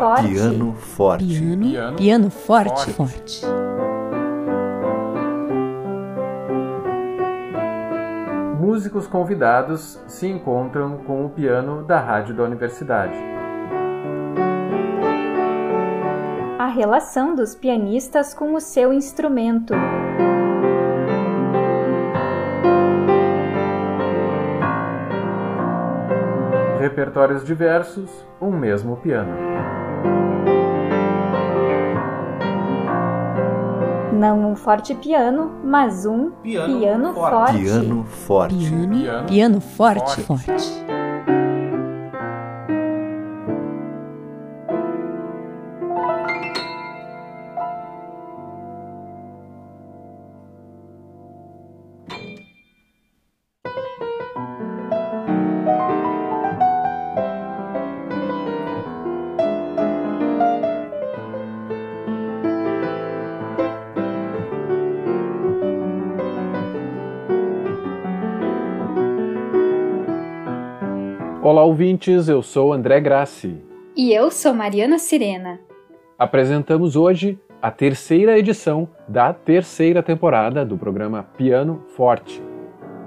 forte. Piano forte. Piano, Piano piano forte. forte. forte. Músicos convidados se encontram com o piano da rádio da universidade. A relação dos pianistas com o seu instrumento. Repertórios diversos, um mesmo piano. Não um forte piano, mas um Piano piano, forte. forte. Piano forte. Piano, Piano forte. forte. Ouvintes, eu sou André Grassi. E eu sou Mariana Sirena. Apresentamos hoje a terceira edição da terceira temporada do programa Piano Forte.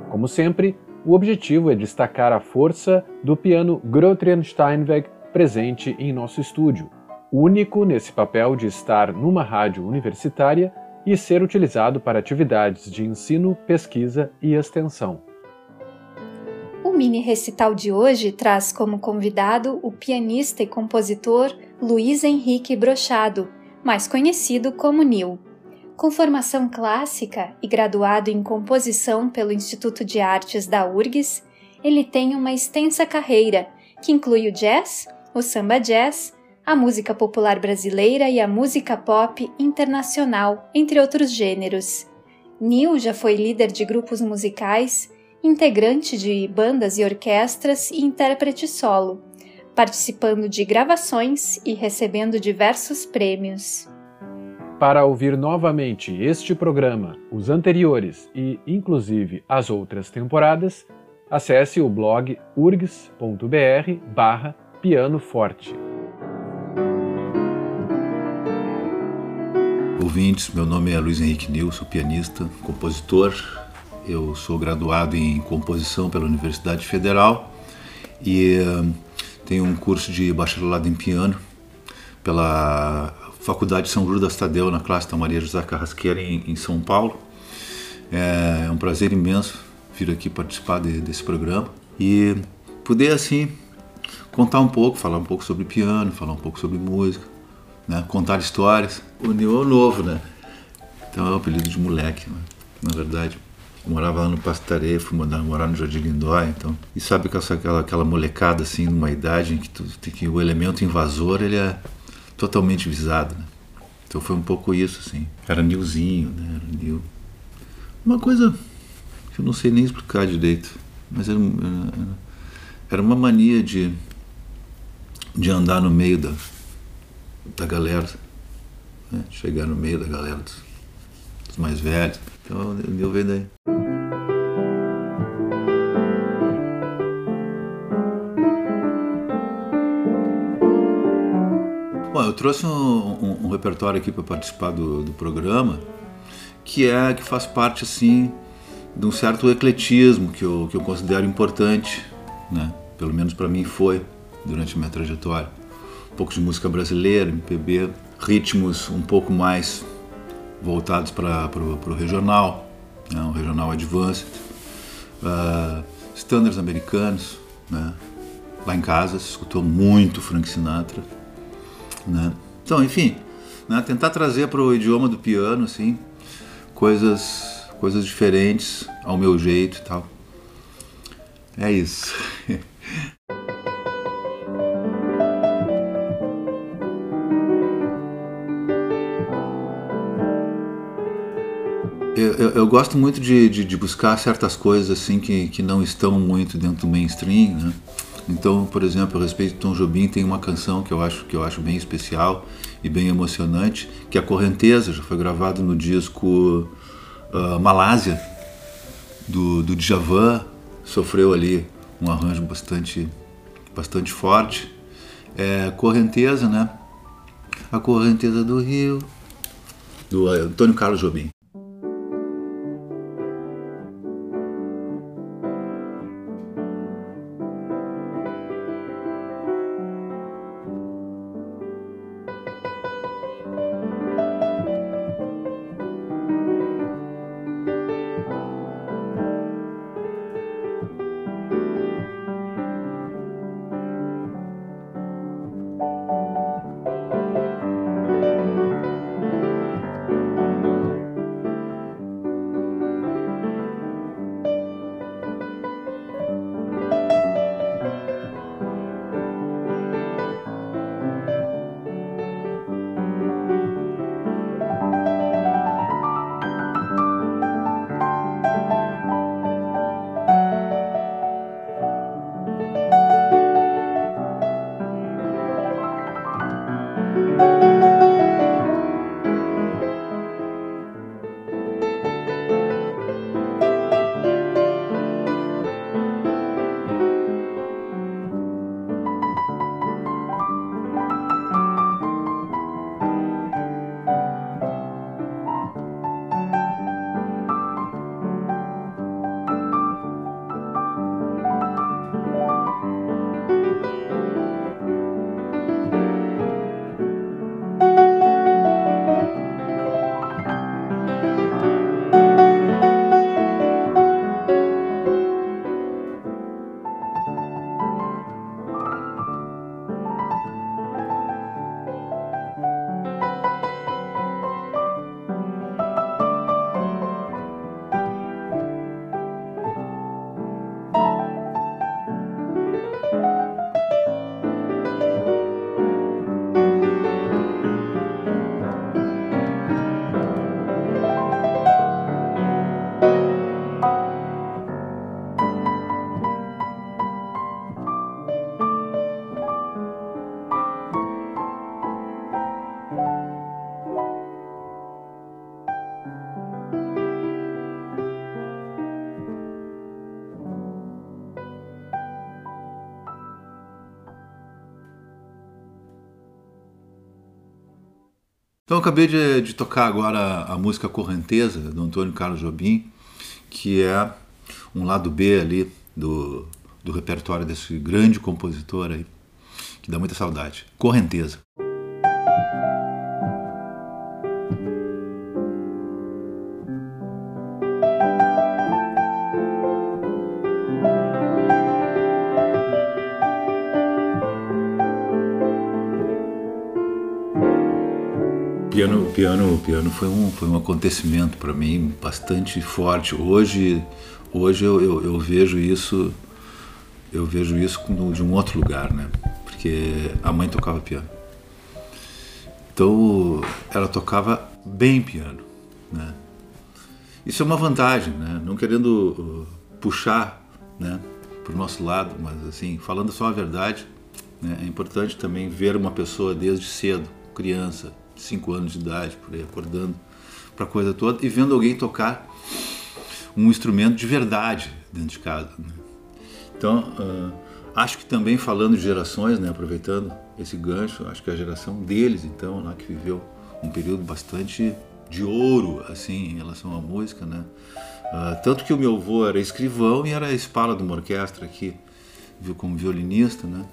Como sempre, o objetivo é destacar a força do piano Grotrian Steinweg presente em nosso estúdio, único nesse papel de estar numa rádio universitária e ser utilizado para atividades de ensino, pesquisa e extensão. O mini recital de hoje traz como convidado o pianista e compositor Luiz Henrique Brochado, mais conhecido como Nil. Com formação clássica e graduado em composição pelo Instituto de Artes da URGS, ele tem uma extensa carreira que inclui o jazz, o samba jazz, a música popular brasileira e a música pop internacional, entre outros gêneros. Nil já foi líder de grupos musicais integrante de bandas e orquestras e intérprete solo, participando de gravações e recebendo diversos prêmios. Para ouvir novamente este programa, os anteriores e, inclusive, as outras temporadas, acesse o blog urgs.br barra Piano Forte. Ouvintes, meu nome é Luiz Henrique Nil, sou pianista, compositor. Eu sou graduado em composição pela Universidade Federal e eh, tenho um curso de bacharelado em piano pela Faculdade São Judas Tadeu, na classe da Maria José Carrasqueira, em, em São Paulo. É um prazer imenso vir aqui participar de- desse programa e poder, assim, contar um pouco, falar um pouco sobre piano, falar um pouco sobre música, né? contar histórias. O Nil é novo, né? Então é o apelido de moleque, né? na verdade. Eu morava lá no Pastaré, fui morar, morar no Jardim Lindóia, então. E sabe que aquela, aquela molecada, assim, numa idade em que, tu, que o elemento invasor, ele é totalmente visado, né? Então foi um pouco isso, assim. Era Nilzinho, né? Era Nil. Uma coisa que eu não sei nem explicar direito, mas era, era, uma mania de, de andar no meio da, da galera, né? chegar no meio da galera dos, dos mais velhos. Então Nil veio daí. Bom, eu trouxe um, um- um repertório aqui para participar do, do programa que é que faz parte assim de um certo ecletismo que eu, que eu considero importante, né? Pelo menos para mim foi durante a minha trajetória. Um pouco de música brasileira, MPB, ritmos um pouco mais voltados para o regional, né? um regional advanced, uh, standards americanos, né? Lá em casa se escutou muito Frank Sinatra, né? Então, enfim, né? tentar trazer para o idioma do piano, assim, coisas, coisas diferentes ao meu jeito e tal. É isso. Eu, eu, eu gosto muito de, de, de buscar certas coisas assim que, que não estão muito dentro do mainstream, né? Então, por exemplo, a respeito de Tom Jobim, tem uma canção que eu acho que eu acho bem especial e bem emocionante, que é a Correnteza, já foi gravado no disco uh, Malásia do, do Djavan, sofreu ali um arranjo bastante bastante forte. é Correnteza, né? A Correnteza do Rio, do Antônio Carlos Jobim. Então eu acabei de, de, tocar agora a música Correnteza, do Antônio Carlos Jobim, que é um lado B ali do, do repertório desse grande compositor aí, que dá muita saudade. Correnteza. Piano, foi um, foi um acontecimento para mim bastante forte. Hoje, hoje eu, eu, eu, vejo isso, eu vejo isso de um outro lugar, né? Porque a mãe tocava piano. Então ela tocava bem piano, né? Isso é uma vantagem, né? Não querendo uh, puxar, né, o nosso lado, mas assim, falando só a verdade, né, é importante também ver uma pessoa desde cedo, criança, 5 anos de idade, por aí, acordando para a coisa toda e vendo alguém tocar um instrumento de verdade dentro de casa. Né? Então, uh, acho que também falando de gerações, né, aproveitando esse gancho, acho que a geração deles, então, lá que viveu um período bastante de ouro, assim, em relação à música, né? Uh, tanto que o meu avô era escrivão e era espala de uma orquestra aqui, viu como violinista, né?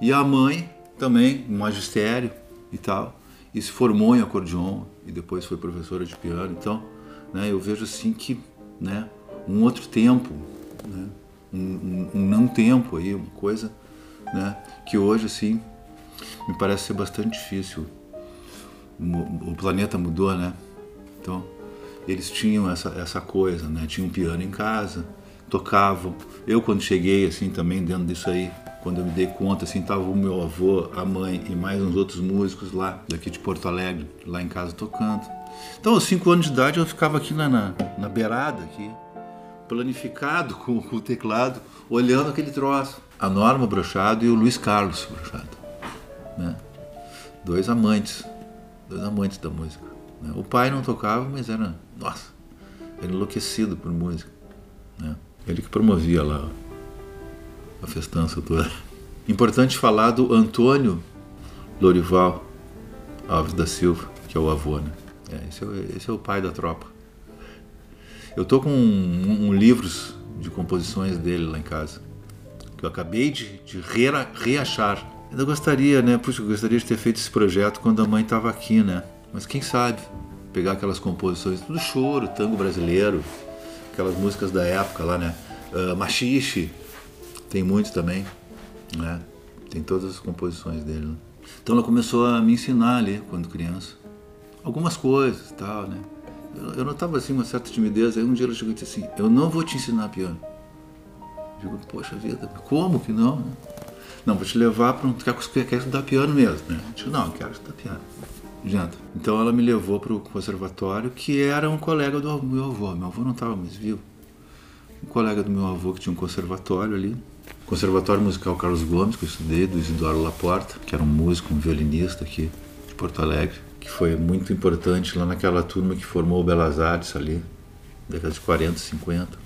E a mãe também, magistério e tal e se formou em acordeon e depois foi professora de piano. Então, né, eu vejo assim que, né, um outro tempo, né, um, um, um, não tempo aí, uma coisa, né, que hoje assim me parece ser bastante difícil. O, planeta mudou, né? Então, eles tinham essa, essa coisa, né? Tinham um piano em casa, tocavam. Eu quando cheguei assim também dentro disso aí, quando eu me dei conta, assim, tava o meu avô, a mãe e mais uns outros músicos lá, daqui de Porto Alegre, lá em casa tocando. Então, aos cinco anos de idade, eu ficava aqui na, na, na beirada, aqui, planificado com, com, o teclado, olhando aquele troço. A Norma Brochado e o Luiz Carlos Brochado. Né? Dois amantes, dois amantes da música. Né? O pai não tocava, mas era, nossa, era enlouquecido por música. Né? Ele que promovia lá a festança toda. Importante falar do Antônio Lorival Alves da Silva, que é o avô, né? É, esse, é, esse, é, o pai da tropa. Eu tô com um, um, livros de composições dele lá em casa, que eu acabei de, de reachar. Eu gostaria, né? Puxa, eu gostaria de ter feito esse projeto quando a mãe estava aqui, né? Mas quem sabe pegar aquelas composições, tudo choro, tango brasileiro, aquelas músicas da época lá, né? Uh, Machixe, tem muito também, né? Tem todas as composições dele. Né? Então ela começou a me ensinar ali quando criança, algumas coisas, tal, né? Eu, notava assim uma certa timidez. Aí um dia ela chegou e disse assim: "Eu não vou te ensinar piano". Eu digo: "Poxa vida, como que não?" Né? Não, vou te levar para um. Quer, quer estudar piano mesmo, né? Eu digo: "Não, quero estudar piano". Adianta. Então ela me levou para o conservatório, que era um colega do meu avô. Meu avô não estava mais vivo. Um colega do meu avô que tinha um conservatório ali. Conservatório Musical Carlos Gomes, que eu estudei, do Isidoro Laporta, que era um músico, um violinista aqui de Porto Alegre, que foi muito importante lá naquela turma que formou o Belas Artes ali, década de 40, 50.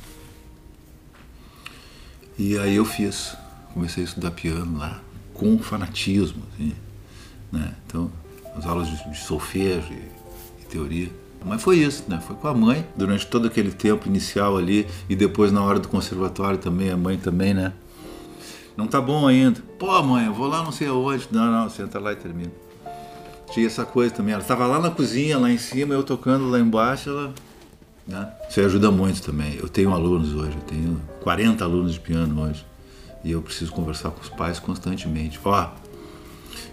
E aí eu fiz, comecei a estudar piano lá, com fanatismo, assim, né? Então as aulas de, de solfejo e, e, teoria. Mas foi isso, né? Foi com a mãe durante todo aquele tempo inicial ali e depois na hora do conservatório também, a mãe também, né? Não tá bom ainda. Pô, mãe, eu vou lá não sei aonde. Não, não, senta lá e termina. Tinha essa coisa também. Ela estava lá na cozinha, lá em cima, eu tocando lá embaixo, ela. Né? Isso ajuda muito também. Eu tenho alunos hoje, eu tenho 40 alunos de piano hoje. E eu preciso conversar com os pais constantemente. Ó,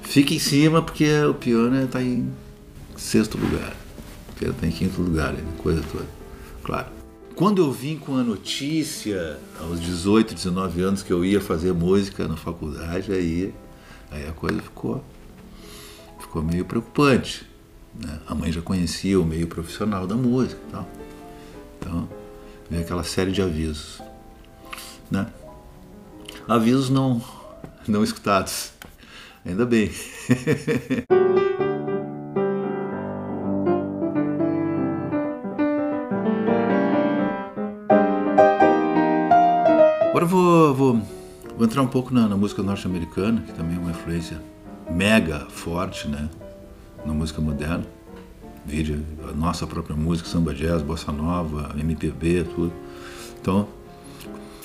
Fica em cima porque o piano está em sexto lugar. O piano está em quinto lugar, coisa toda. Claro. Quando eu vim com a notícia, aos 18, 19 anos, que eu ia fazer música na faculdade, aí, aí a coisa ficou, ficou meio preocupante. Né? A mãe já conhecia o meio profissional da música e tal. Então, veio aquela série de avisos. Né? Avisos não, não escutados. Ainda bem. Agora vou, vou, vou entrar um pouco na, na música norte-americana, que também é uma influência mega forte né, na música moderna. Vídeo, a nossa própria música, samba jazz, bossa nova, MPB, tudo. Então,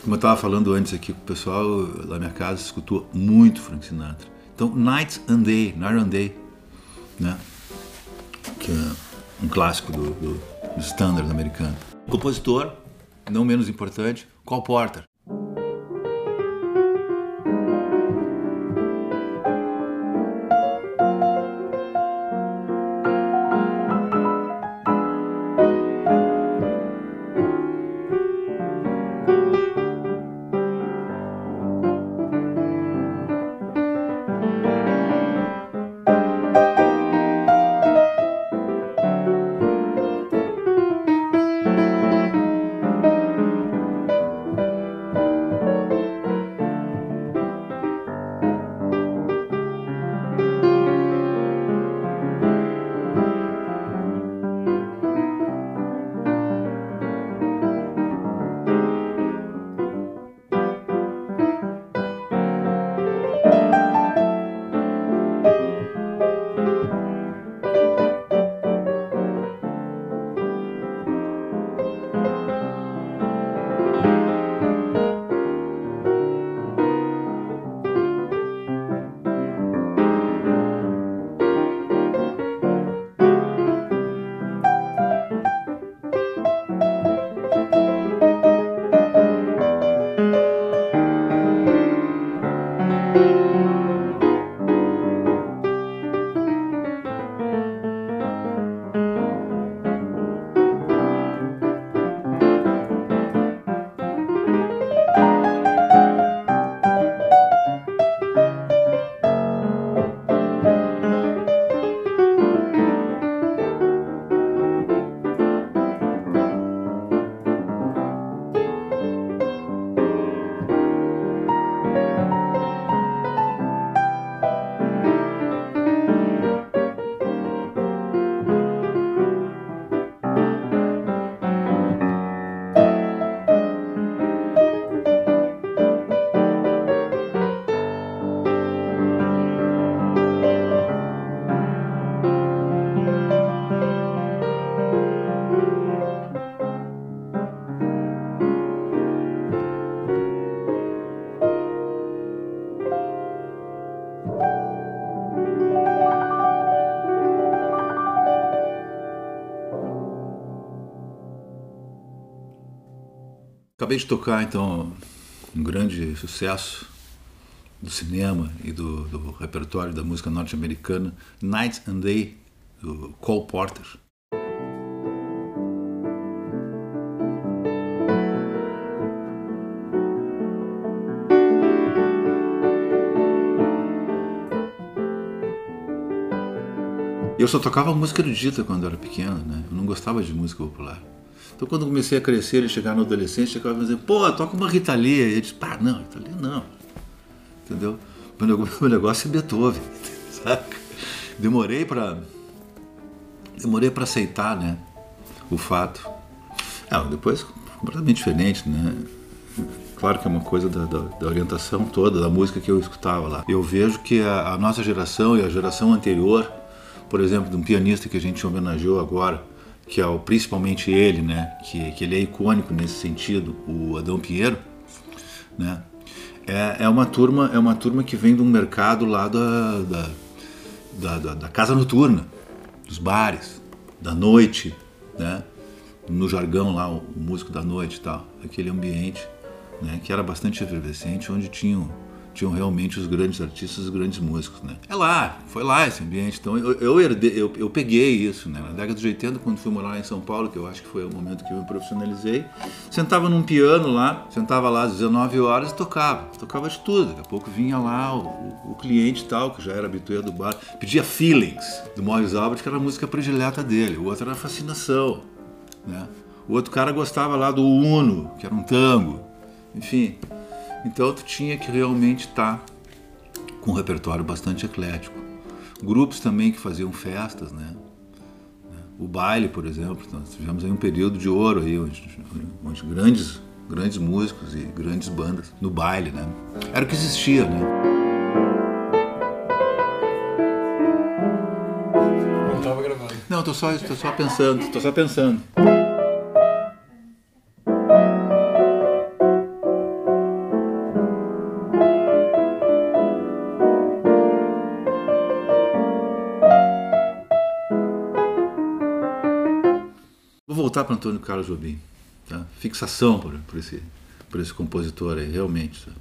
como eu estava falando antes aqui com o pessoal, lá na minha casa escutou muito Frank Sinatra. Então, Night and Day, Night and Day, né? que é um clássico do, do, do standard americano. Compositor, não menos importante, Cole Porter. Acabei de tocar então um grande sucesso do cinema e do, do repertório da música norte-americana, Night and Day, do Cole Porter. Eu só tocava música erudita quando era pequeno, né? Eu não gostava de música popular. Então quando comecei a crescer e chegar no adolescente, chegava a dizer, pô, toca uma Rita Lee. E eu disse, pá, não, Rita Lee não. Entendeu? Meu negócio é Beethoven, saca? Demorei para demorei para aceitar, né, o fato. Ah, depois completamente diferente, né? Claro que é uma coisa da, da, da, orientação toda, da música que eu escutava lá. Eu vejo que a, a nossa geração e a geração anterior por exemplo, de um pianista que a gente homenageou agora, que é o, principalmente ele, né, que, que ele é icônico nesse sentido, o Adão Pinheiro, né, é, é uma turma é uma turma que vem de um mercado lá da, da, da, da, da casa noturna, dos bares, da noite, né, no jargão lá, o músico da noite e tal, aquele ambiente, né, que era bastante efervescente, onde tinham tinham realmente os grandes artistas, os grandes músicos, né? É lá, foi lá esse ambiente. Então eu, eu, herdei, eu, eu peguei isso, né? Na década de 80, quando fui morar em São Paulo, que eu acho que foi o momento que eu me profissionalizei, sentava num piano lá, sentava lá às 19 horas e tocava. Tocava de tudo. Daqui a pouco vinha lá o, o, cliente tal, que já era habitué do bar, pedia Feelings, do Morris Albert, que era a música predileta dele. O outro era Fascinação, né? O outro cara gostava lá do Uno, que era um tango. Enfim, então tu tinha que realmente estar tá com um repertório bastante eclético. Grupos também que faziam festas, né? O baile, por exemplo, nós tivemos aí um período de ouro aí, onde, onde grandes, grandes músicos e grandes bandas no baile, né? Era o que existia, né? Não estava gravando. Não, tô só, tô só pensando, tô só pensando. Voltar para Antônio Carlos Jobim. Tá? Fixação por, por, esse, por esse compositor aí, realmente. Tá?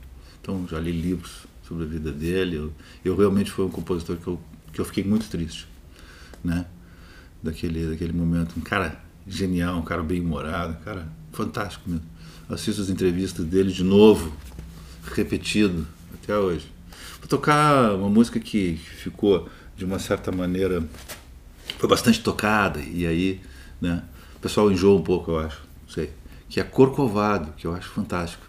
Então, já li livros sobre a vida dele. Eu, eu, realmente foi um compositor que eu, que eu fiquei muito triste, né? Daquele, daquele momento. Um cara genial, um cara bem-humorado, um cara fantástico mesmo. Assisto as entrevistas dele de novo, repetido, até hoje. Vou tocar uma música que ficou, de uma certa maneira, foi bastante tocada, e aí, né? Pessoal enjoa um pouco, eu acho. Não sei. Que é Corcovado, que eu acho fantástico.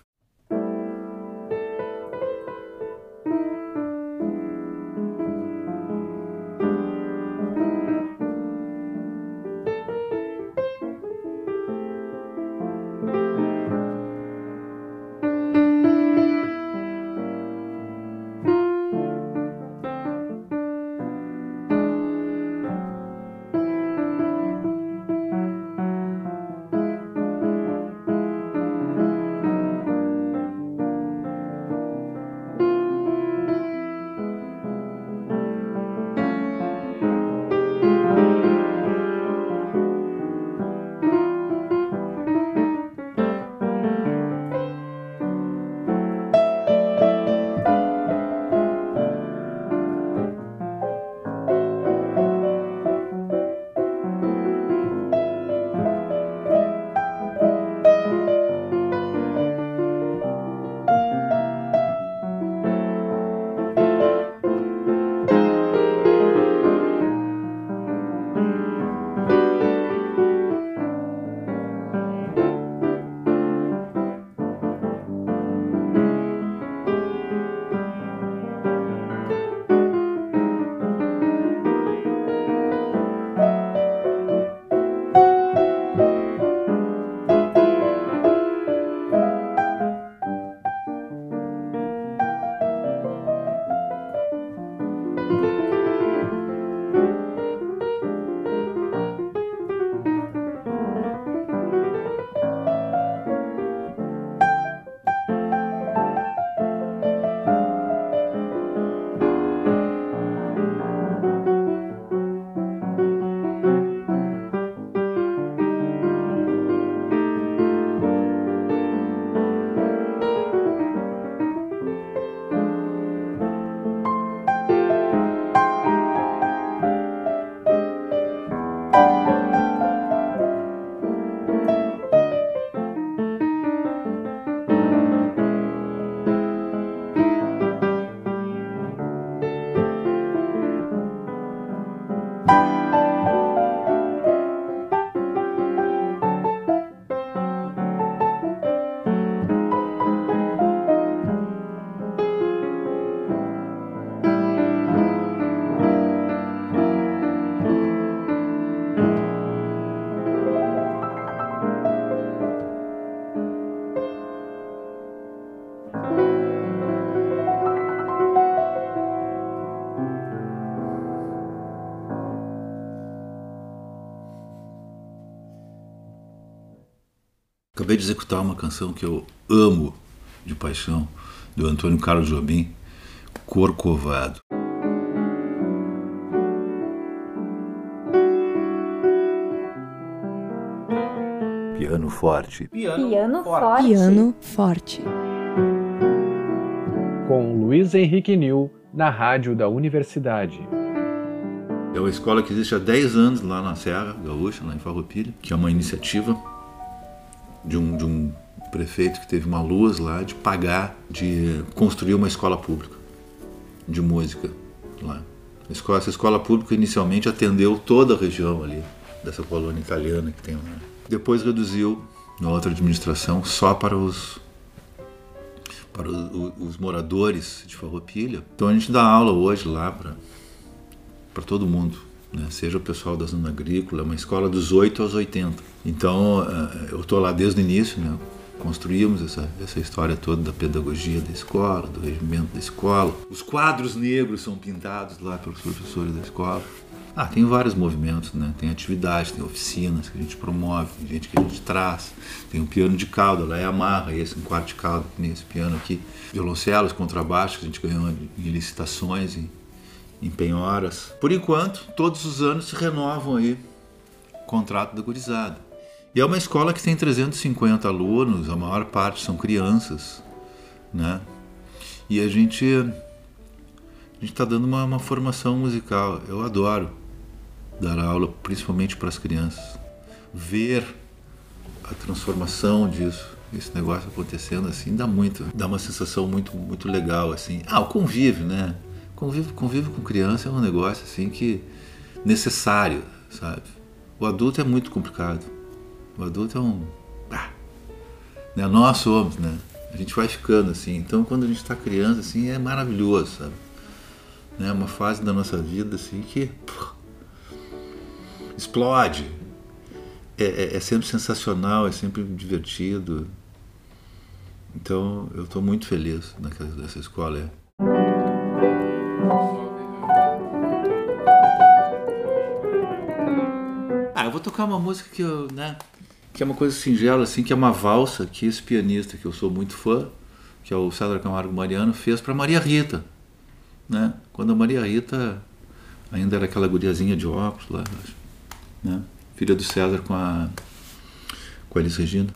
Acabei de executar uma canção que eu amo de paixão, do Antônio Carlos Jobim, Corcovado. Piano forte. Piano, Piano forte. Piano forte. Com Luiz Henrique Nil na rádio da universidade. É uma escola que existe há 10 anos lá na Serra Gaúcha, lá em Farroupilha, que é uma iniciativa de um, de um prefeito que teve uma luz lá de pagar, de construir uma escola pública de música lá. Essa escola pública inicialmente atendeu toda a região ali, dessa colônia italiana que tem lá. Depois reduziu na outra administração só para os para os moradores de Farroupilha. Então a gente dá aula hoje lá para para todo mundo, né? seja o pessoal da zona agrícola, é uma escola dos 8 aos 80. Então eh, eu estou lá desde o início, né? construímos essa, essa história toda da pedagogia da escola, do regimento da escola. Os quadros negros são pintados lá pelos professores da escola. Ah, tem vários movimentos, né? Tem atividades, tem oficinas que a gente promove, tem gente que a gente traz. Tem um piano de cauda, lá é amarra, esse um quarto de cauda, nesse piano aqui. Violoncelos, contrabaixos, a gente ganhou em licitações, em em penhoras. Por enquanto, todos os anos se renovam aí o contrato da gurizada. E é uma escola que tem 350 alunos, a maior parte são crianças, né? E a gente a gente está dando uma, uma formação musical. Eu adoro dar aula, principalmente para as crianças. Ver a transformação disso, esse negócio acontecendo assim, dá muito, dá uma sensação muito muito legal assim. Ah, o convívio, né? Convívio, convívio com criança é um negócio assim que necessário, sabe? O adulto é muito complicado. O adulto é um. Ah, né? Nós somos, né? A gente vai ficando assim. Então, quando a gente está criança, assim, é maravilhoso, sabe? É né? uma fase da nossa vida assim que pô, explode. É, é, é, sempre sensacional, é sempre divertido. Então, eu estou muito feliz nessa escola. É. tocar uma música que eu, né, que é uma coisa singela assim, que é uma valsa que esse pianista que eu sou muito fã, que é o César Camargo Mariano, fez para Maria Rita, né? Quando a Maria Rita ainda era aquela guriazinha de óculos lá, né? Filha do César com a com a Elis Regina.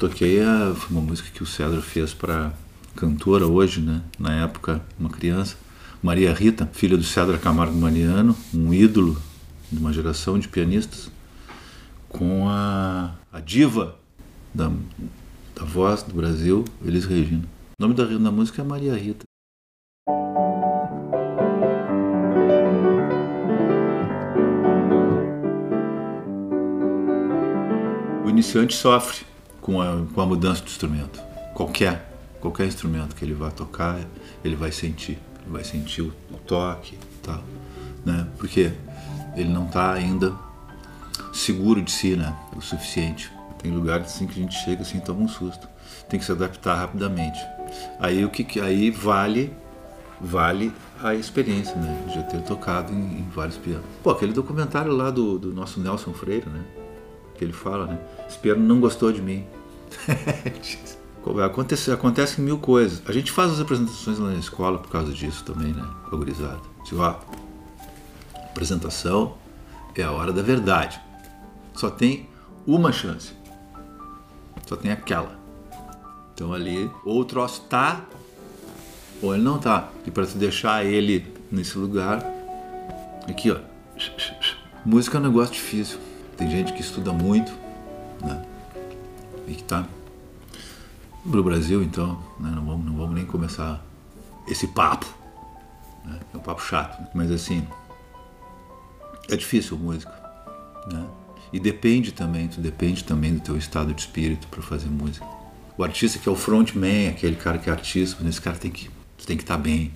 Toquei é, foi uma música que o Cedro fez para cantora hoje, né? Na época, uma criança. Maria Rita, filha do Cedro Camargo Mariano, um ídolo de uma geração de pianistas, com a, a diva da, da voz do Brasil, Elis Regina. O nome da, da música é Maria Rita. O iniciante sofre com a, com a mudança do instrumento. Qualquer, qualquer instrumento que ele vá tocar, ele vai sentir. Ele vai sentir o, o toque tal. Né? Porque ele não está ainda seguro de si né? o suficiente. Tem lugares assim que a gente chega assim toma um susto. Tem que se adaptar rapidamente. Aí o que aí vale vale a experiência, né? De ter tocado em, em vários pianos. Pô, aquele documentário lá do, do nosso Nelson Freire, né? Que ele fala, né? Esse piano não gostou de mim. acontece, acontece mil coisas. A gente faz as apresentações lá na escola por causa disso também, né? Valorizado. Diz, ó, apresentação é a hora da verdade. Só tem uma chance. Só tem aquela. Então ali, ou o troço tá, ou ele não tá. E para te deixar ele nesse lugar, aqui ó, música é um negócio difícil. Tem gente que estuda muito, né? Que tá no Brasil, então, né? não, vamos, não vamos nem começar esse papo. Né? É um papo chato, né? mas assim, é difícil música, né? E depende também, tu depende também do teu estado de espírito para fazer música. O artista que é o frontman, aquele cara que é artista, esse cara tem que tem que estar tá bem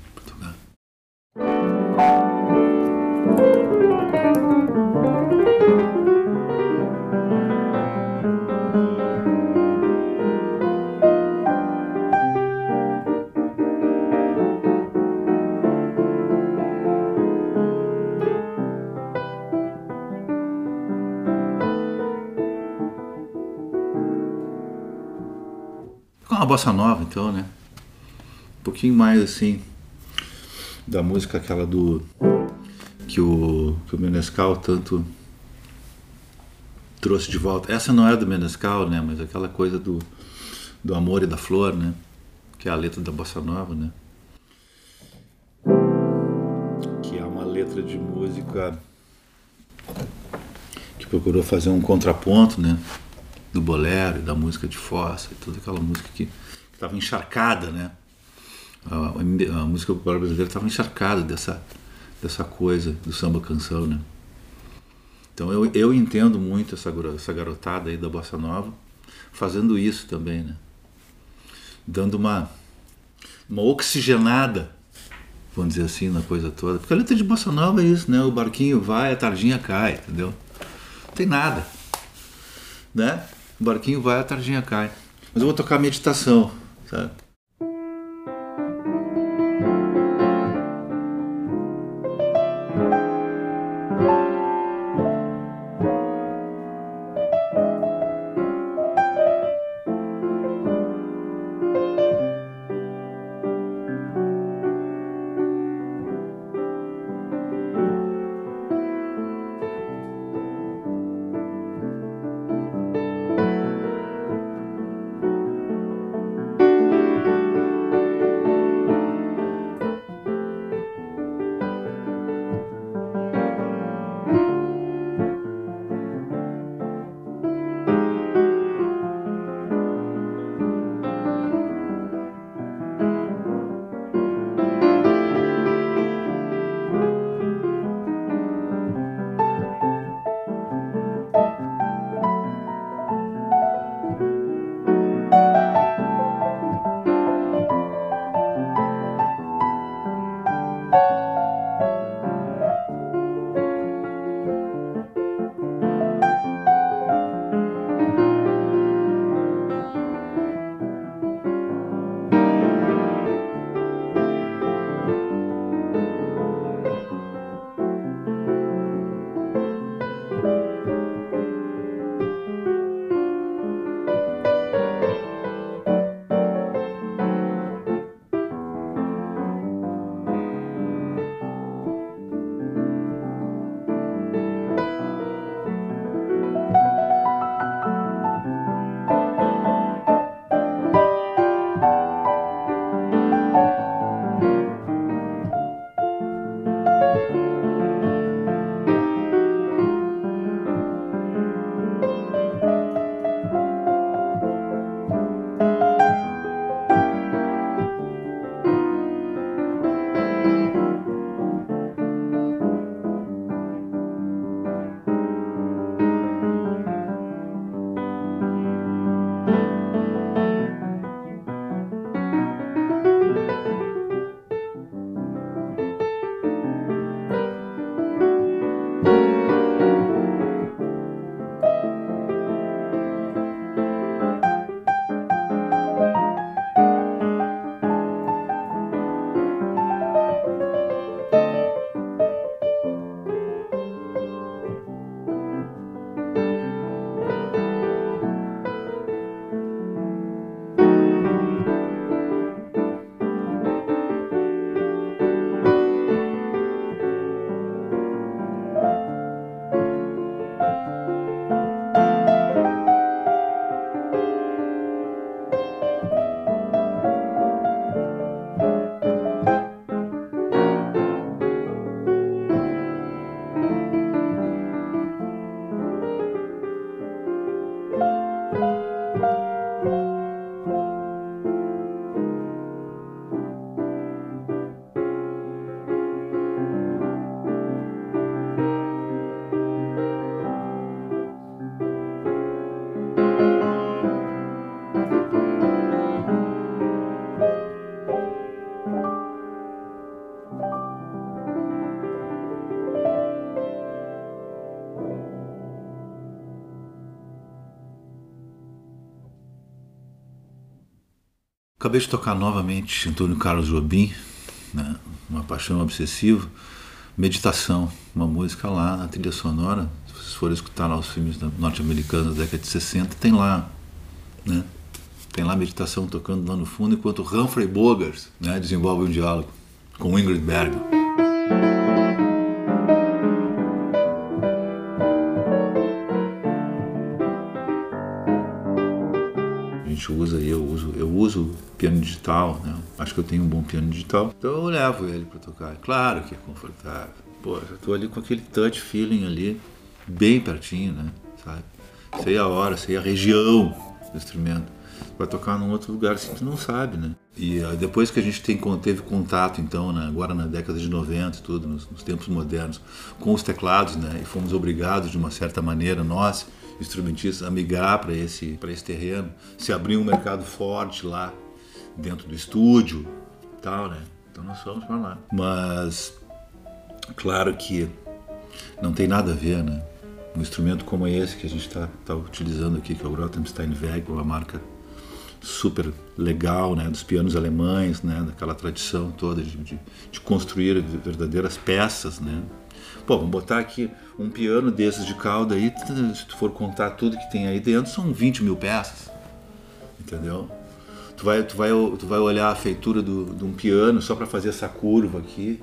uma bossa nova, então, né? Um pouquinho mais assim da música aquela do que o que o Menescal tanto trouxe de volta. Essa não é do Menescal, né? Mas aquela coisa do do amor e da flor, né? Que é a letra da bossa nova, né? Que é uma letra de música que procurou fazer um contraponto, né? Do bolero, da música de fossa, e toda aquela música que estava encharcada, né? A, a, a música popular brasileira estava encharcada dessa, dessa coisa do samba canção, né? Então eu, eu entendo muito essa, essa garotada aí da bossa nova fazendo isso também, né? Dando uma uma oxigenada, vamos dizer assim, na coisa toda. Porque a letra de bossa nova é isso, né? O barquinho vai, a tardinha cai, entendeu? Não tem nada, né? Barquinho vai, a tardinha cai. Mas eu vou tocar meditação, sabe? Acabei de tocar novamente Antônio Carlos Jobim, né? Uma Paixão Obsessiva, Meditação, uma música lá na trilha sonora. Se vocês forem escutar lá os filmes norte-americanos da década de 60, tem lá, né? Tem lá meditação tocando lá no fundo, enquanto Humphrey Bogart né, desenvolve um diálogo com Ingrid Bergman. Digital, né? Acho que eu tenho um bom piano digital. Então eu levo ele para tocar. Claro que é confortável. Pô, já tô ali com aquele touch feeling ali, bem pertinho, né? Sabe? Sei a hora, sei a região do instrumento. Vai tocar num outro lugar assim, tu não sabe, né? E uh, depois que a gente tem, teve contato, então, né, agora na década de 90 tudo, nos, nos tempos modernos, com os teclados, né? E fomos obrigados, de uma certa maneira, nós, instrumentistas a migrar para esse, esse terreno, se abrir um mercado forte lá dentro do estúdio tal, né? Então nós fomos para lá. Mas, claro que não tem nada a ver, né? Um instrumento como esse que a gente está tá utilizando aqui, que é o Rottensteinweg, uma marca super legal, né? Dos pianos alemães, né? Daquela tradição toda de, de, de construir verdadeiras peças, né? Pô, vamos botar aqui um piano desses de cauda aí, se tu for contar tudo que tem aí dentro, são 20 mil peças. Entendeu? Tu vai, tu vai, tu vai olhar a feitura do, de um piano só para fazer essa curva aqui,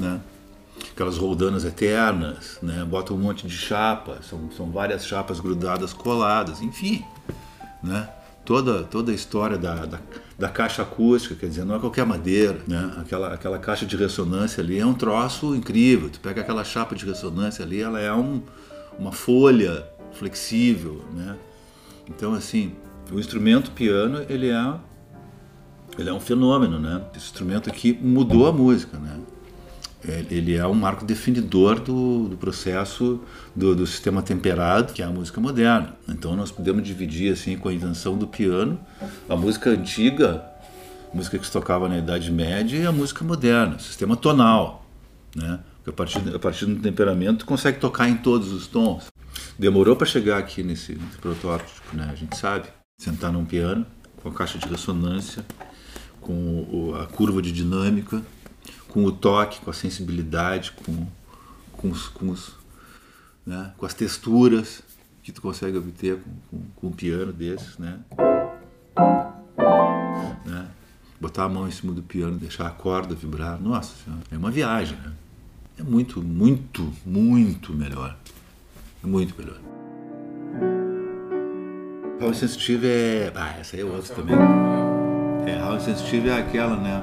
né? Aquelas roldanas eternas, né? Bota um monte de chapas, são, são várias chapas grudadas, coladas, enfim, né? toda, toda a história da, da, da, caixa acústica, quer dizer, não é qualquer madeira, né? Aquela, aquela caixa de ressonância ali é um troço incrível. Tu pega aquela chapa de ressonância ali, ela é um, uma folha flexível, né? Então, assim, o instrumento piano, ele é, ele é um fenômeno, né? Esse instrumento aqui mudou a música, né? Ele é um marco definidor do, do processo do, do, sistema temperado, que é a música moderna. Então nós podemos dividir assim com a invenção do piano, a música antiga, música que se tocava na Idade Média e a música moderna, sistema tonal, né? Porque a partir, a partir do temperamento consegue tocar em todos os tons. Demorou para chegar aqui nesse, nesse protótipo, né? A gente sabe. Sentar num piano com a caixa de ressonância, com a curva de dinâmica, com o toque, com a sensibilidade, com, com, os, com, os, né, com as texturas que tu consegue obter com, com, com um piano desses, né? né? Botar a mão em cima do piano, deixar a corda vibrar, nossa senhora, é uma viagem, né? É muito, muito, muito melhor. É muito melhor. Power Sensitive é. Ah, essa aí é outra também. É, Power Sensitive é aquela, né?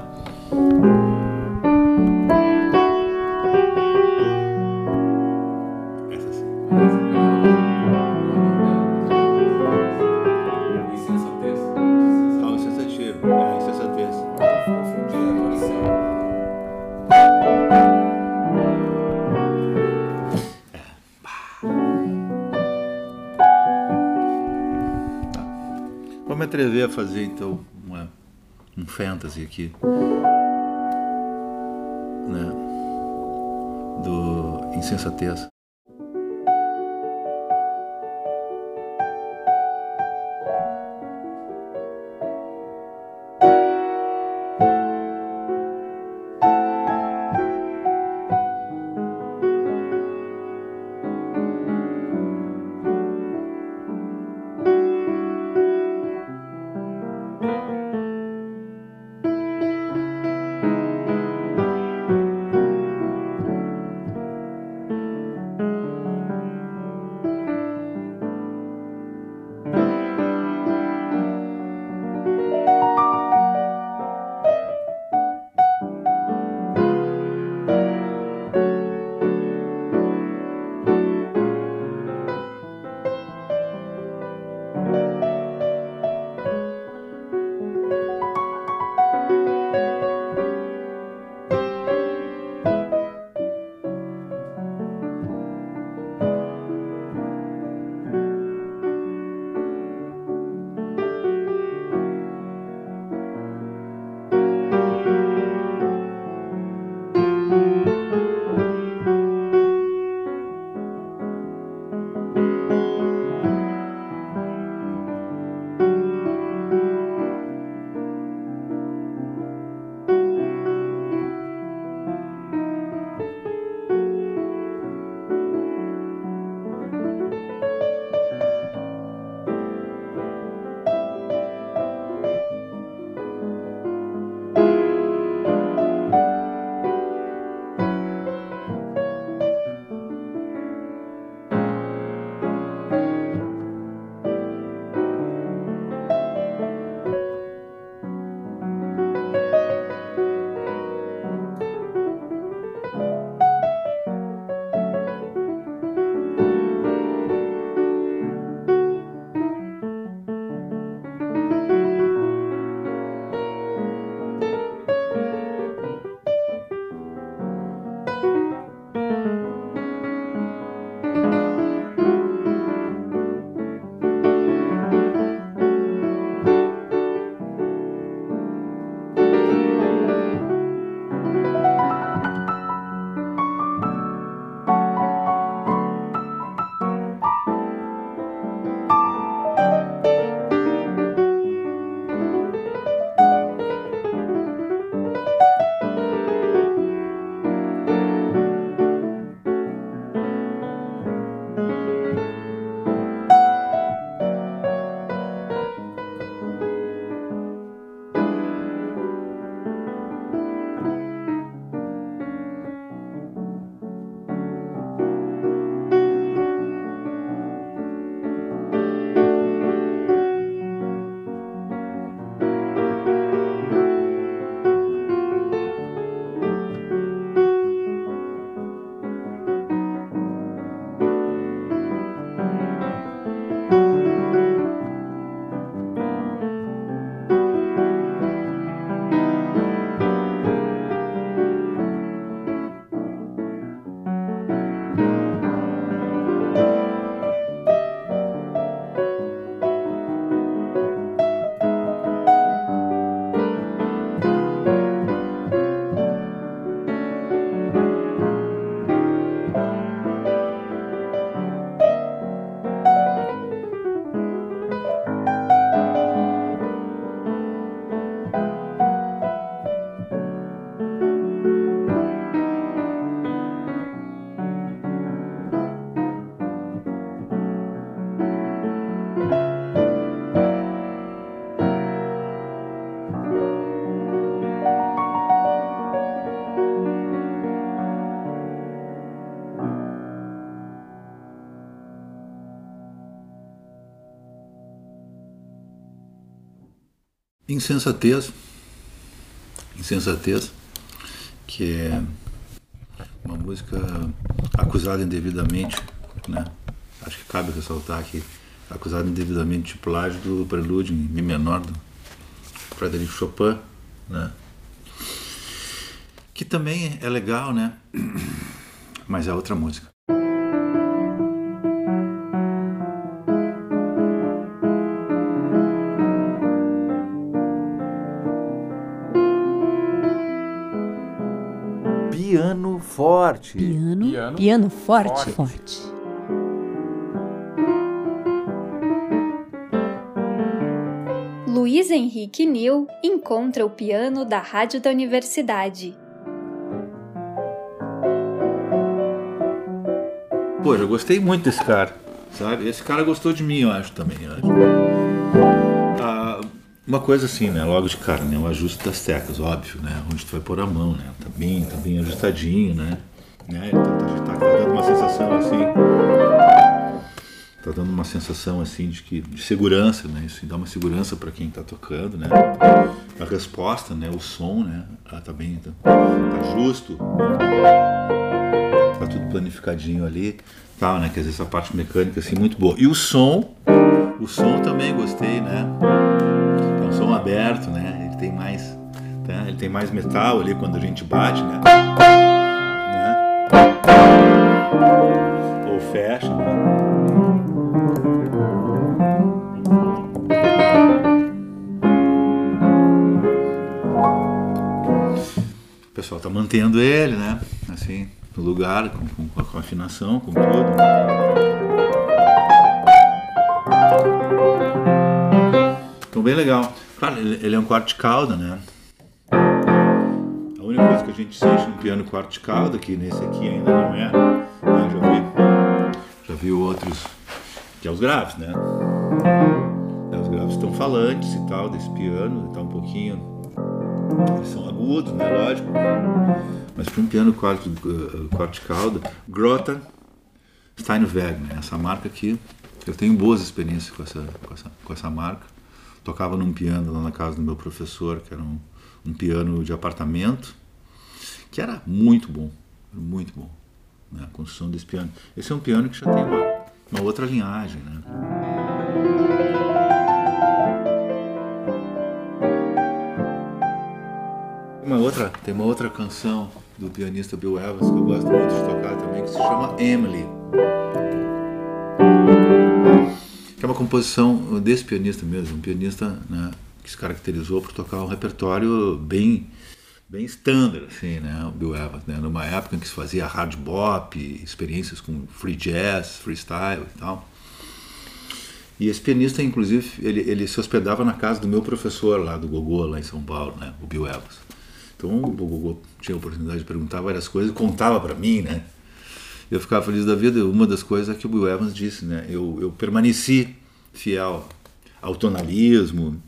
atrever a fazer então fantasy aqui, né? Do insensatez. Insensatez. Insensatez, que é uma música acusada indevidamente, né? Acho que cabe ressaltar aqui, acusada indevidamente de plágio do prelúdio em Mi menor do Frederic Chopin, né? Que também é legal, né? Mas é outra música. Forte. Piano, Piano piano, forte. forte. forte. Luiz Henrique Nil encontra o piano da Rádio da Universidade. Pô, eu gostei muito desse cara, sabe? Esse cara gostou de mim, eu acho também. eu acho. Ah, uma coisa assim, né? Logo de cara, né? O ajuste das teclas, óbvio, né? Onde tu vai pôr a mão, né? Tá bem, tá bem ajustadinho, né? Né? Tá, tá, tá dando uma sensação assim. Tá dando uma sensação assim de que de segurança, né? Isso dá uma segurança para quem tá tocando, né? A resposta, né? O som, né? Ah, tá bem, tá, tá justo tá tudo planificadinho ali, tal, né? Quer dizer, essa parte mecânica assim muito boa. E o som, o som também gostei, né? É um som aberto, né? Ele tem mais, tá? ele tem mais metal ali quando a gente bate? Né? Mantendo ele, né? Assim, no lugar, com, com, com afinação, com tudo. Então, bem legal. Claro, ele, ele é um quarto de cauda, né? A única coisa que a gente sente no piano quarto de cauda, que nesse aqui ainda não é, né? já vi, já vi outros, que é os graves, né? Os graves estão falantes e tal, desse piano, está um pouquinho. Eles são agudos, né? Lógico. Mas para um piano uh, quarto de cauda, Grota Steinweg? Essa marca aqui, eu tenho boas experiências com essa, com essa, com essa marca. Tocava num piano lá na casa do meu professor, que era um, um piano de apartamento, que era muito bom, muito bom, né? a construção desse piano. Esse é um piano que já tem uma, uma outra linhagem, né? Uma outra, tem uma outra canção do pianista Bill Evans que eu gosto muito de tocar também, que se chama Emily. Que é uma composição desse pianista mesmo, um pianista né, que se caracterizou por tocar um repertório bem bem standard, assim, né, o Bill Evans, né, numa época em que se fazia hard bop, experiências com free jazz, freestyle e tal. E esse pianista, inclusive, ele, ele se hospedava na casa do meu professor lá do Gogô, lá em São Paulo, né, o Bill Evans. Então o Gogô tinha a oportunidade de perguntar várias coisas, contava para mim, né? Eu ficava feliz da vida. Uma das coisas é que o Bill Evans disse, né? Eu, eu permaneci fiel ao tonalismo,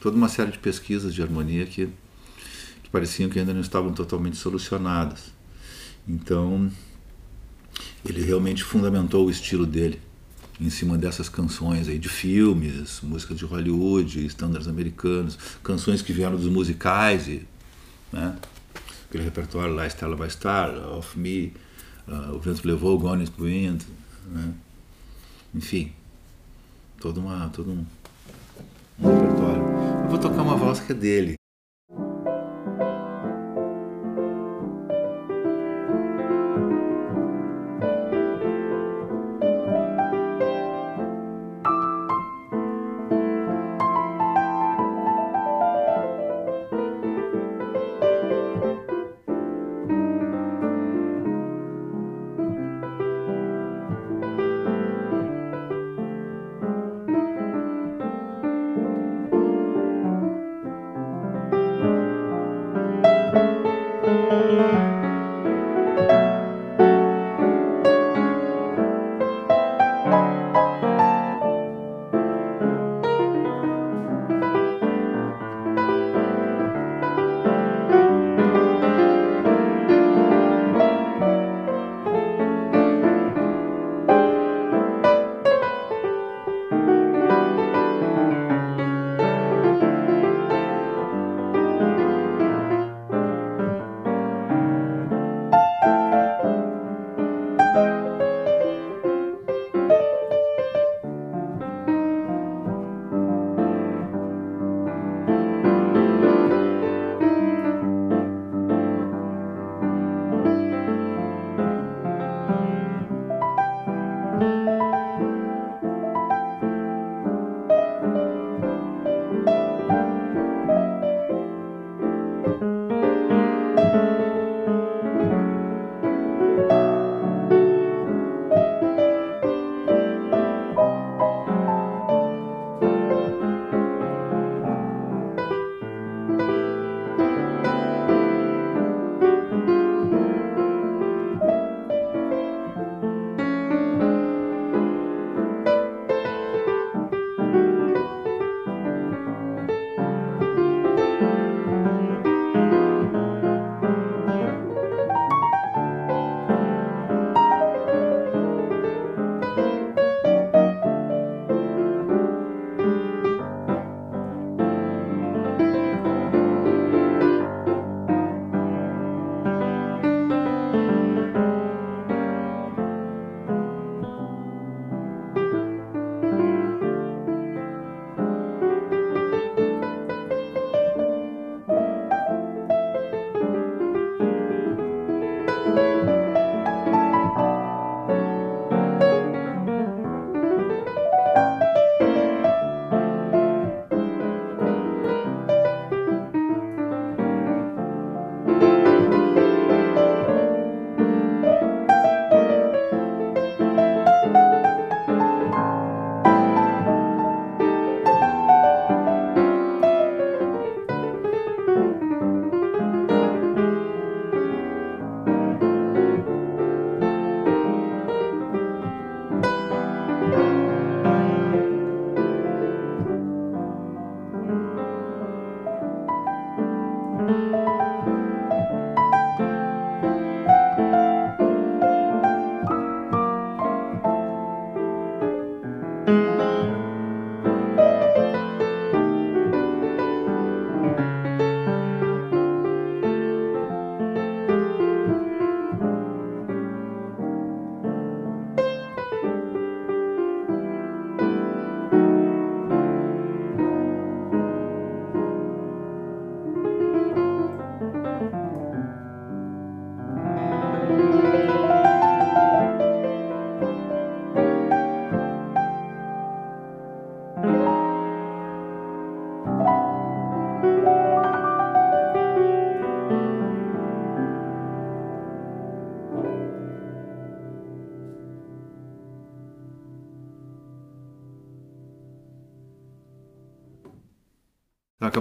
toda uma série de pesquisas de harmonia que, que pareciam que ainda não estavam totalmente solucionadas. Então ele realmente fundamentou o estilo dele em cima dessas canções aí de filmes, músicas de Hollywood, estándares americanos, canções que vieram dos musicais e né? Aquele repertório lá, Stella by Star, Off Me, uh, O Vento Levou, Gone the Wind, né? enfim, todo, uma, todo um, um repertório. Eu vou tocar uma valsa que é dele.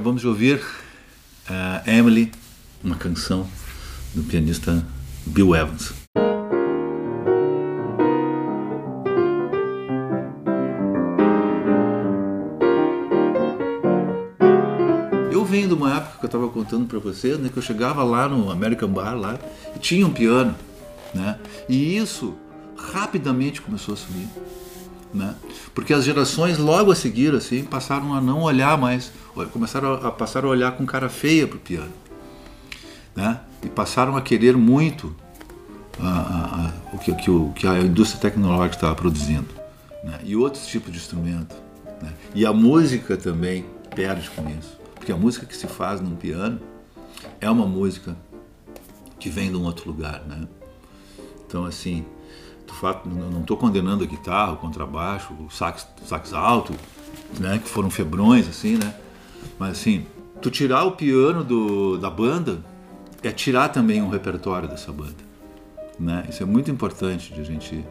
Acabamos de ouvir uh, Emily, uma canção do pianista Bill Evans. Eu venho de uma época que eu estava contando para vocês, né, que eu chegava lá no American Bar lá e tinha um piano, né? E isso rapidamente começou a sumir né? Porque as gerações logo a seguir assim passaram a não olhar mais, começaram a, passar a olhar com cara feia para o piano, né? E passaram a querer muito a, a, a, o, que, que, o que a indústria tecnológica estava produzindo, né? E outros tipos de instrumento, né? E a música também perde com isso, porque a música que se faz num piano é uma música que vem de um outro lugar, né? Então assim do fato, não estou condenando a guitarra, o contrabaixo, o sax, sax alto, né, que foram febrões assim, né? Mas assim, tu tirar o piano do, da banda é tirar também um repertório dessa banda, né? Isso é muito importante de a gente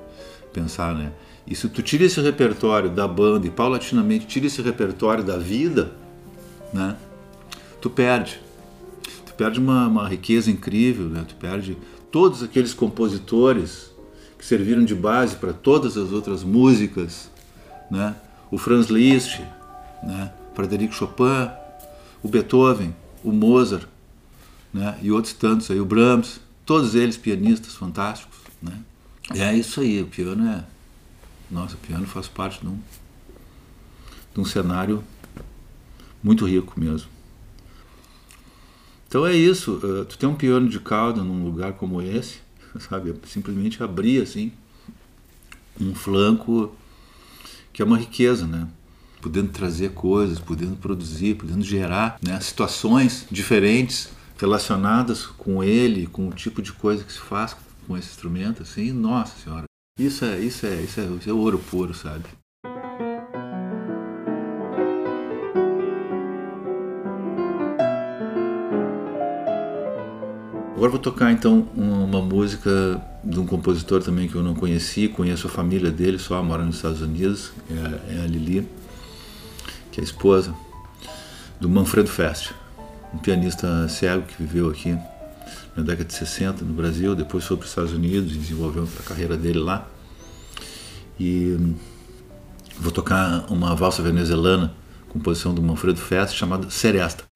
pensar, né? E se tu tira esse repertório da banda e paulatinamente tira esse repertório da vida, né? Tu perde. Tu perde uma, uma riqueza incrível, né? Tu perde todos aqueles compositores que serviram de base para todas as outras músicas, né? o Franz Liszt, né? Frederic Chopin, o Beethoven, o Mozart né? e outros tantos aí, o Brahms, todos eles pianistas fantásticos. Né? E é isso aí, o piano é. Nossa, o piano faz parte de um, de um cenário muito rico mesmo. Então é isso, uh, tu tem um piano de cauda num lugar como esse, sabe? Simplesmente abrir assim um flanco que é uma riqueza, né? Podendo trazer coisas, podendo produzir, podendo gerar né? situações diferentes relacionadas com ele, com o tipo de coisa que se faz com esse instrumento, assim, nossa senhora. Isso é, isso é, isso é, isso é ouro puro, sabe? Agora vou tocar então uma música de um compositor também que eu não conheci, conheço a família dele, só mora nos Estados Unidos, é, é a Lili, é a esposa do Manfredo Fest, um pianista cego que viveu aqui na década de 60 no Brasil, depois foi para os Estados Unidos e desenvolveu a carreira dele lá. E vou tocar uma valsa venezuelana, composição do Manfredo Fest, chamada Seresta.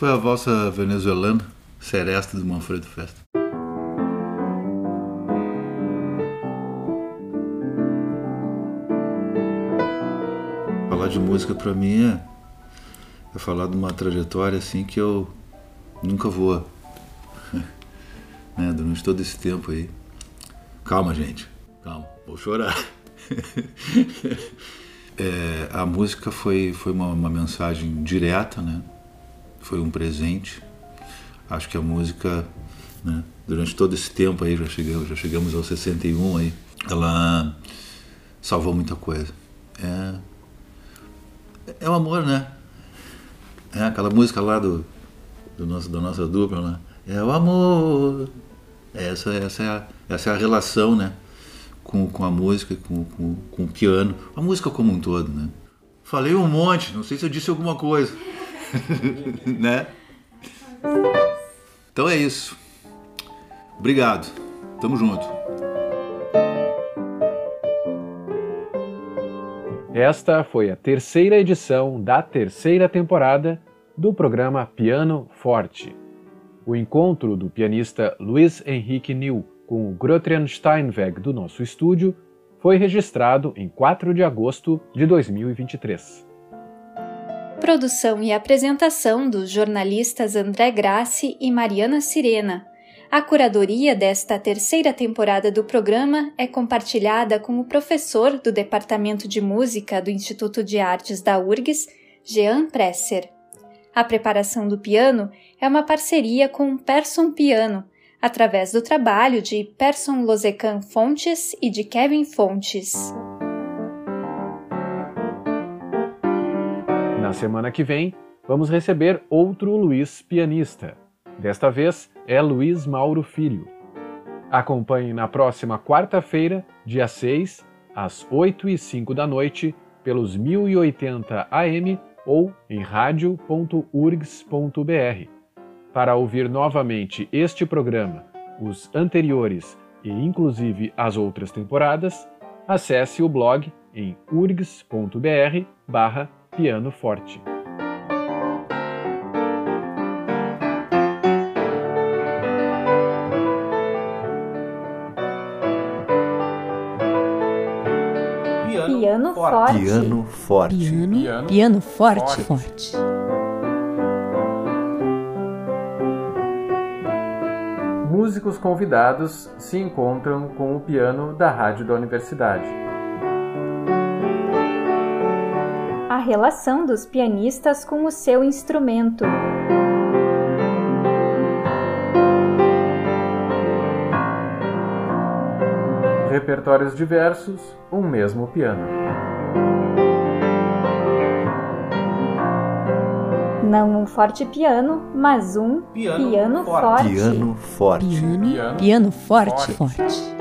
Foi a valsa venezuelana, Seresta do Manfredo Festa. Falar de música para mim é, é falar de uma trajetória assim que eu nunca vou. né, durante todo esse tempo aí. Calma, gente. Calma, vou chorar. é, a música foi, foi uma, uma mensagem direta, né? Foi um presente. Acho que a música, né, durante todo esse tempo aí, já chegamos, já chegamos aos 61 aí, ela salvou muita coisa. É, é o amor, né? É aquela música lá do, do nosso, da nossa dupla, né? É o amor. Essa, essa, é, a, essa é a relação, né? Com, com a música, com, com, com o piano. A música como um todo, né? Falei um monte, não sei se eu disse alguma coisa. né? Então é isso. Obrigado. Tamo junto. Esta foi a terceira edição da terceira temporada do programa Piano Forte. O encontro do pianista Luiz Henrique Nil com o Grotrian Steinweg do nosso estúdio foi registrado em 4 de agosto de 2023. Produção e apresentação dos jornalistas André Grassi e Mariana Sirena. A curadoria desta terceira temporada do programa é compartilhada com o professor do Departamento de Música do Instituto de Artes da URGS, Jean Presser. A preparação do piano é uma parceria com Person Piano, através do trabalho de Person Losecan Fontes e de Kevin Fontes. Na semana que vem, vamos receber outro Luiz pianista. Desta vez é Luiz Mauro Filho. Acompanhe na próxima quarta-feira, dia 6, às 8 e 5 da noite, pelos 1080 AM ou em radio.urgs.br. Para ouvir novamente este programa, os anteriores e inclusive as outras temporadas, acesse o blog em urgs.br barra piano forte. Piano forte. Piano forte. Piano, piano, piano forte. forte. Músicos convidados se encontram com o piano da rádio da universidade. Relação dos pianistas com o seu instrumento. Repertórios diversos, um mesmo piano. Não um forte piano, mas um piano, piano forte. Piano forte. Piano, piano forte. forte. forte.